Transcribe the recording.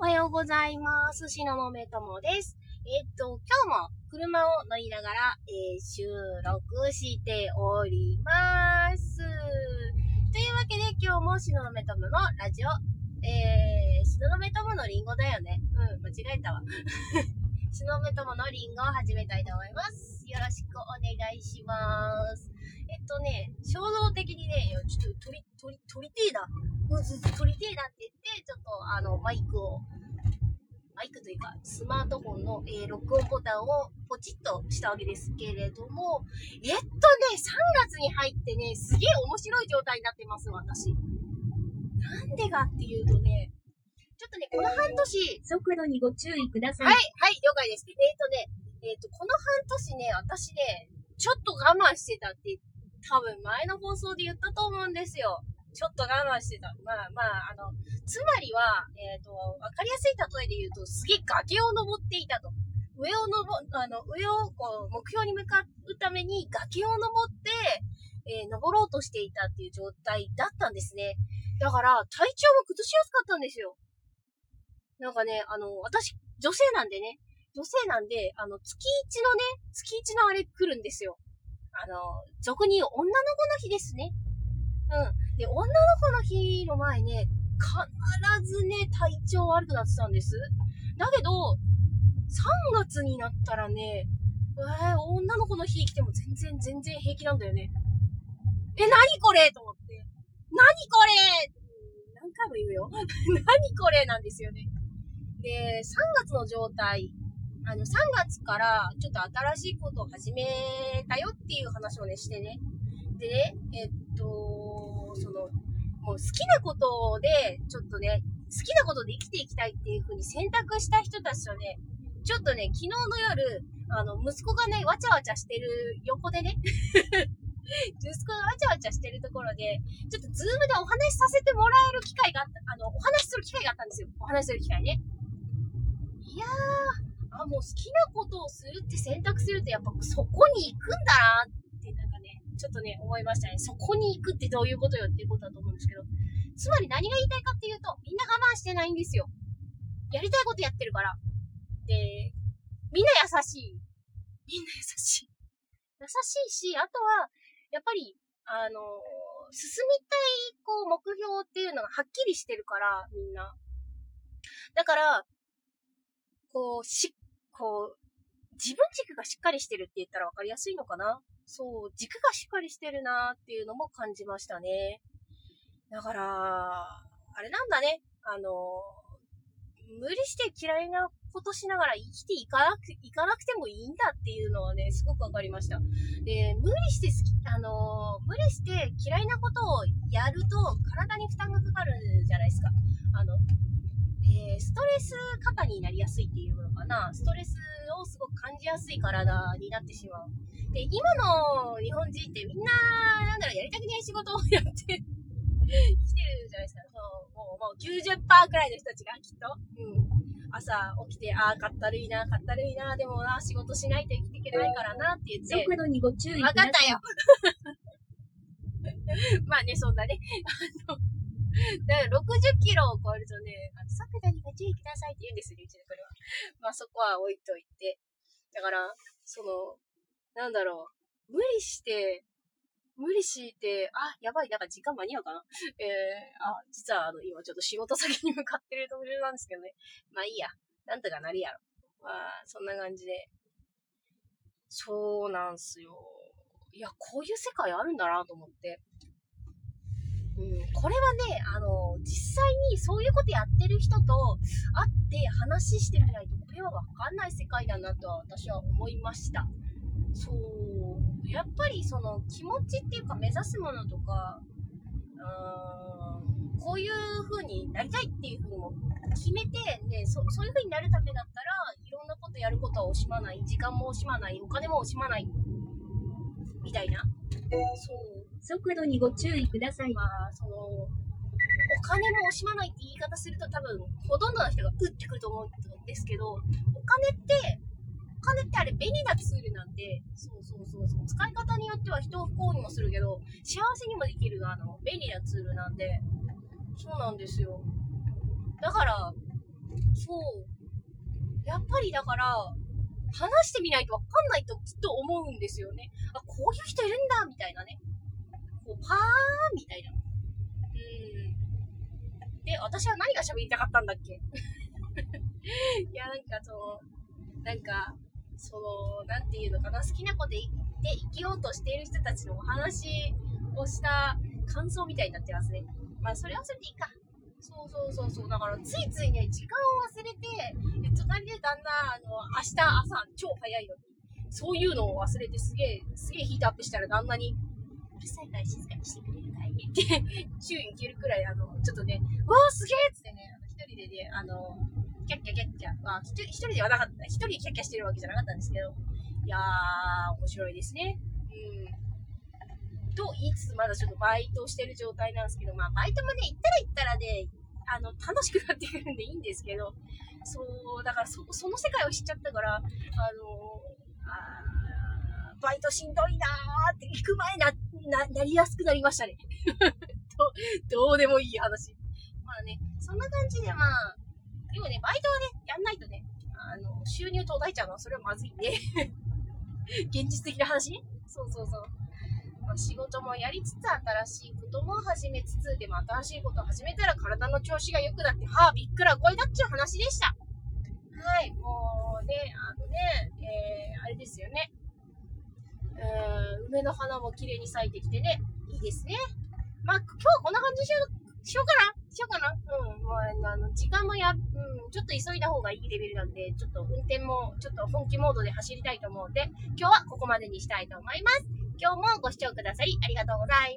おはようございます。しののめともです。えっと、今日も車を乗りながら、えー収録しております。というわけで今日もしののめとものラジオ、えー、しののめとものリンゴだよね。うん、間違えたわ。しののめとものリンゴを始めたいと思います。よろしくお願いします。えっとね、衝動的にね、ちょっと撮り、撮り、撮りてえな。うん、ずとりてえなって言って、ちょっとあの、マイクを、マイクというか、スマートフォンの、えー録音ボタンをポチッとしたわけですけれども、えっとね、3月に入ってね、すげえ面白い状態になってます、私。なんでかっていうとね、ちょっとね、この半年、速度にご注意ください。はい、はい、了解です。えっ、とね、えっ、と、この半年ね、私ね、ちょっと我慢してたって、多分前の放送で言ったと思うんですよ。ちょっと我慢してた。まあまあ、あの、つまりは、えっ、と、わかりやすい例えで言うと、すげえ崖を登っていたと。上を登、あの、上をこう、目標に向かうために崖を登って、えー登ろうとしていたっていう状態だったんですね。だから、体調も崩しやすかったんですよ。なんかね、あの、私、女性なんでね、女性なんで、あの、月一のね、月一のあれ来るんですよ。あの、俗に女の子の日ですね。うん。で、女の子の日の前ね、必ずね、体調悪くなってたんです。だけど、3月になったらね、えー、女の子の日来ても全然、全然平気なんだよね。え、何これ？と思って。何これ？何回も言うよ。何これ？なんですよね。で、3月の状態、あの、3月からちょっと新しいことを始めたよっていう話をね、してね。でね、えっと、もう好きなことで、ちょっとね、好きなことで生きていきたいっていう風に選択した人たちとね、ちょっとね、昨日の夜、あの、息子がね、わちゃわちゃしてる横でね、息子がわちゃわちゃしてるところで、ちょっとズームでお話しさせてもらえる機会があった、あの、お話しする機会があったんですよ。お話しする機会ね。いやー、あ、もう好きなことをするって選択すると、やっぱそこに行くんだなって、なんかね、ちょっとね、思いましたね。そこに行くってどういうことよっていうことだと思うんですけど、つまり何が言いたいかっていうと、みんな我慢してないんですよ。やりたいことやってるから。で、みんな優しい。みんな優しい。優しいし、あとは、やっぱり、あの進みたい、こう、目標っていうのがはっきりしてるから、みんな。だから、こう、し、こう、自分軸がしっかりしてるって言ったら分かりやすいのかな？そう、軸がしっかりしてるなっていうのも感じましたね。だから、あれなんだね。あの、無理して嫌いなことしながら生きていかなく、いかなくてもいいんだっていうのはね、すごくわかりました。で、無理して好き、あの、無理して嫌いなことをやると体に負担がかかるじゃないですか。ストレス過多になりやすいっていうのかな。ストレスをすごく感じやすい体になってしまう。で、今の日本人ってみんな、なんだろう、やりたくない仕事をやって、生きてるじゃないですか。そうもう、もう90%くらいの人たちがきっと。うん。朝起きて、ああ、かったるいな、かったるいな、でもな、仕事しないと生きていけないからなって言って。速度にご注意ください。ったよ。まあね、そんなね。あの、だから60キロを超えるとね、あの、速度にご注意くださいって言うんですよ、うちのこれは。まあそこは置いといて。だから、その、なんだろう、無理して、無理して、あ、やばい、なんか時間間に合うかな えー、あ、実はあの、今ちょっと仕事先に向かってる途中なんですけどね。まあいいや。なんとかなるやろ。まあ、そんな感じで。そうなんすよ。いや、こういう世界あるんだなと思って。うん、これはね、あの、実際にそういうことやってる人と会って話してみないと、これはわかんない世界だなとは私は思いました。そう。やっぱりその気持ちっていうか目指すものとか、うーん、こういう風になりたいっていう風にも決めて、ね、そそういう風になるためだったら、いろんなことやることは惜しまない、時間も惜しまない、お金も惜しまない、みたいな。速度にご注意ください。まあ、その、お金も惜しまないって言い方すると多分、ほとんどの人が打ってくると思うんですけど、お金って、お金ってあれ便利なツールなんで、そうそうそうそう、使い方によっては人を不幸にもするけど、幸せにもできる、あの、便利なツールなんで、そうなんですよ。だから、そう。やっぱりだから、話してみないとわかんないときっと思うんですよね。あ、こういう人いるんだ、みたいなね。こう、パーンみたいな。うん。で、私は何が喋りたかったんだっけ？いや、なんかその、なんか、その、なんていうのかな、好きな子でいて生きようとしている人たちのお話をした感想みたいになってますね。まあ、それはそれでいいか。そうそうそうそう。だから、ついついね、時間を忘れて、隣で旦那、あの、明日朝超早いのに、そういうのを忘れてすげえ、すげえヒートアップしたら旦那に、うるさいから静かにしてくれるかいって、注意に消えるくらい、あの、ちょっとね、わーすげえっつってね、あの一人でね、あの、キャッキャキャッキャ、まあ、一人ではなかった、一人キャッキャしてるわけじゃなかったんですけど、いやー、面白いですね。うん。と言いつつ、まだちょっとバイトをしてる状態なんですけど、まあ、バイトもね、行ったら行ったらね、あの、楽しくなってくるんでいいんですけど、そう、だからそ、その世界を知っちゃったから、あのあバイトしんどいなーって行く前な、な、なりやすくなりましたね。どどうでもいい話。まあね、そんな感じでまあ、でもね、バイトはね、やんないとね、あの、収入途絶えちゃうのはそれはまずいんで、現実的な話ね。そうそうそう。まあ、仕事もやりつつ新しいことも始めつつ、でも新しいことを始めたら体の調子が良くなって、はあ、びっくらこいだっちゅう話でした。はい、もうね、あのね、えー、あれですよね。えー、梅の花も綺麗に咲いてきてね、いいですね。まあ、今日はこんな感じにしようしようかなしようかなうん。まあ、あの、時間もや、うん、ちょっと急いだ方がいいレベルなんで、ちょっと運転も、ちょっと本気モードで走りたいと思うんで、今日はここまでにしたいと思います。今日もご視聴くださりありがとうございます。